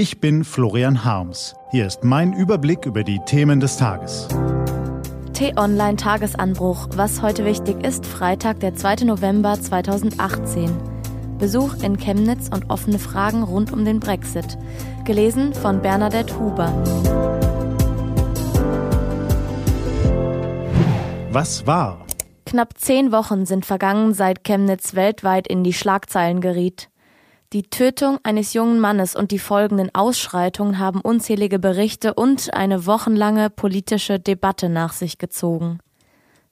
Ich bin Florian Harms. Hier ist mein Überblick über die Themen des Tages. T-Online Tagesanbruch. Was heute wichtig ist, Freitag, der 2. November 2018. Besuch in Chemnitz und offene Fragen rund um den Brexit. Gelesen von Bernadette Huber. Was war? Knapp zehn Wochen sind vergangen, seit Chemnitz weltweit in die Schlagzeilen geriet. Die Tötung eines jungen Mannes und die folgenden Ausschreitungen haben unzählige Berichte und eine wochenlange politische Debatte nach sich gezogen.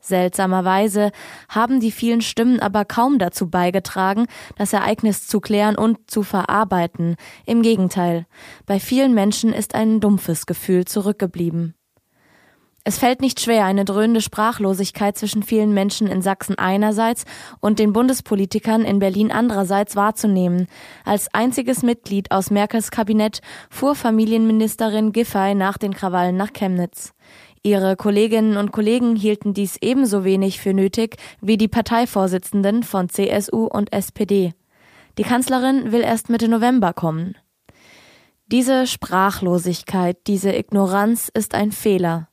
Seltsamerweise haben die vielen Stimmen aber kaum dazu beigetragen, das Ereignis zu klären und zu verarbeiten. Im Gegenteil, bei vielen Menschen ist ein dumpfes Gefühl zurückgeblieben. Es fällt nicht schwer, eine dröhnende Sprachlosigkeit zwischen vielen Menschen in Sachsen einerseits und den Bundespolitikern in Berlin andererseits wahrzunehmen. Als einziges Mitglied aus Merkels Kabinett fuhr Familienministerin Giffey nach den Krawallen nach Chemnitz. Ihre Kolleginnen und Kollegen hielten dies ebenso wenig für nötig wie die Parteivorsitzenden von CSU und SPD. Die Kanzlerin will erst Mitte November kommen. Diese Sprachlosigkeit, diese Ignoranz ist ein Fehler.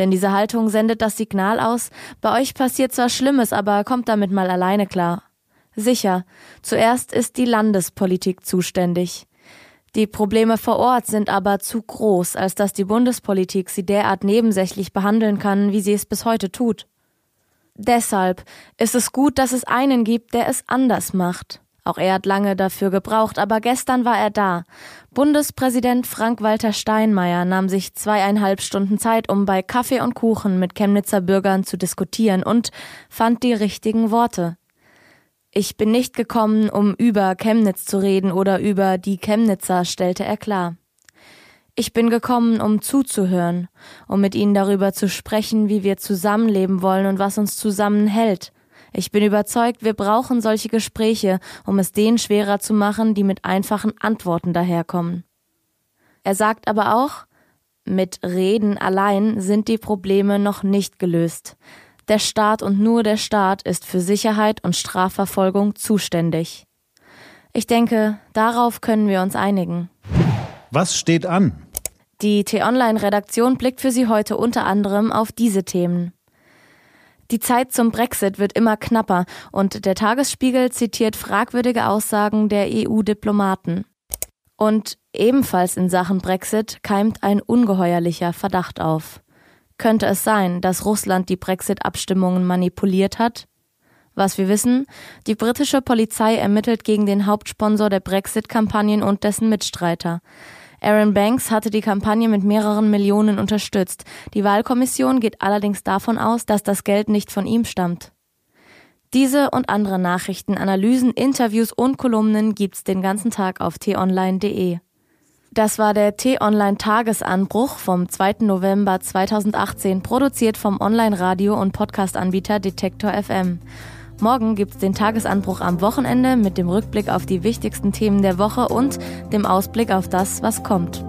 Denn diese Haltung sendet das Signal aus, bei euch passiert zwar Schlimmes, aber kommt damit mal alleine klar. Sicher, zuerst ist die Landespolitik zuständig. Die Probleme vor Ort sind aber zu groß, als dass die Bundespolitik sie derart nebensächlich behandeln kann, wie sie es bis heute tut. Deshalb ist es gut, dass es einen gibt, der es anders macht. Auch er hat lange dafür gebraucht, aber gestern war er da. Bundespräsident Frank-Walter Steinmeier nahm sich zweieinhalb Stunden Zeit, um bei Kaffee und Kuchen mit Chemnitzer Bürgern zu diskutieren und fand die richtigen Worte. Ich bin nicht gekommen, um über Chemnitz zu reden oder über die Chemnitzer, stellte er klar. Ich bin gekommen, um zuzuhören, um mit ihnen darüber zu sprechen, wie wir zusammenleben wollen und was uns zusammenhält. Ich bin überzeugt, wir brauchen solche Gespräche, um es denen schwerer zu machen, die mit einfachen Antworten daherkommen. Er sagt aber auch, mit Reden allein sind die Probleme noch nicht gelöst. Der Staat und nur der Staat ist für Sicherheit und Strafverfolgung zuständig. Ich denke, darauf können wir uns einigen. Was steht an? Die T-Online-Redaktion blickt für Sie heute unter anderem auf diese Themen. Die Zeit zum Brexit wird immer knapper und der Tagesspiegel zitiert fragwürdige Aussagen der EU-Diplomaten. Und ebenfalls in Sachen Brexit keimt ein ungeheuerlicher Verdacht auf. Könnte es sein, dass Russland die Brexit-Abstimmungen manipuliert hat? Was wir wissen, die britische Polizei ermittelt gegen den Hauptsponsor der Brexit-Kampagnen und dessen Mitstreiter. Aaron Banks hatte die Kampagne mit mehreren Millionen unterstützt. Die Wahlkommission geht allerdings davon aus, dass das Geld nicht von ihm stammt. Diese und andere Nachrichten, Analysen, Interviews und Kolumnen gibt's den ganzen Tag auf t-online.de. Das war der T-Online Tagesanbruch vom 2. November 2018, produziert vom Online-Radio- und Podcast-Anbieter Detektor FM. Morgen gibt's den Tagesanbruch am Wochenende mit dem Rückblick auf die wichtigsten Themen der Woche und dem Ausblick auf das, was kommt.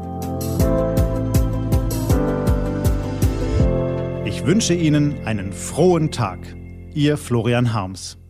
Ich wünsche Ihnen einen frohen Tag. Ihr Florian Harms.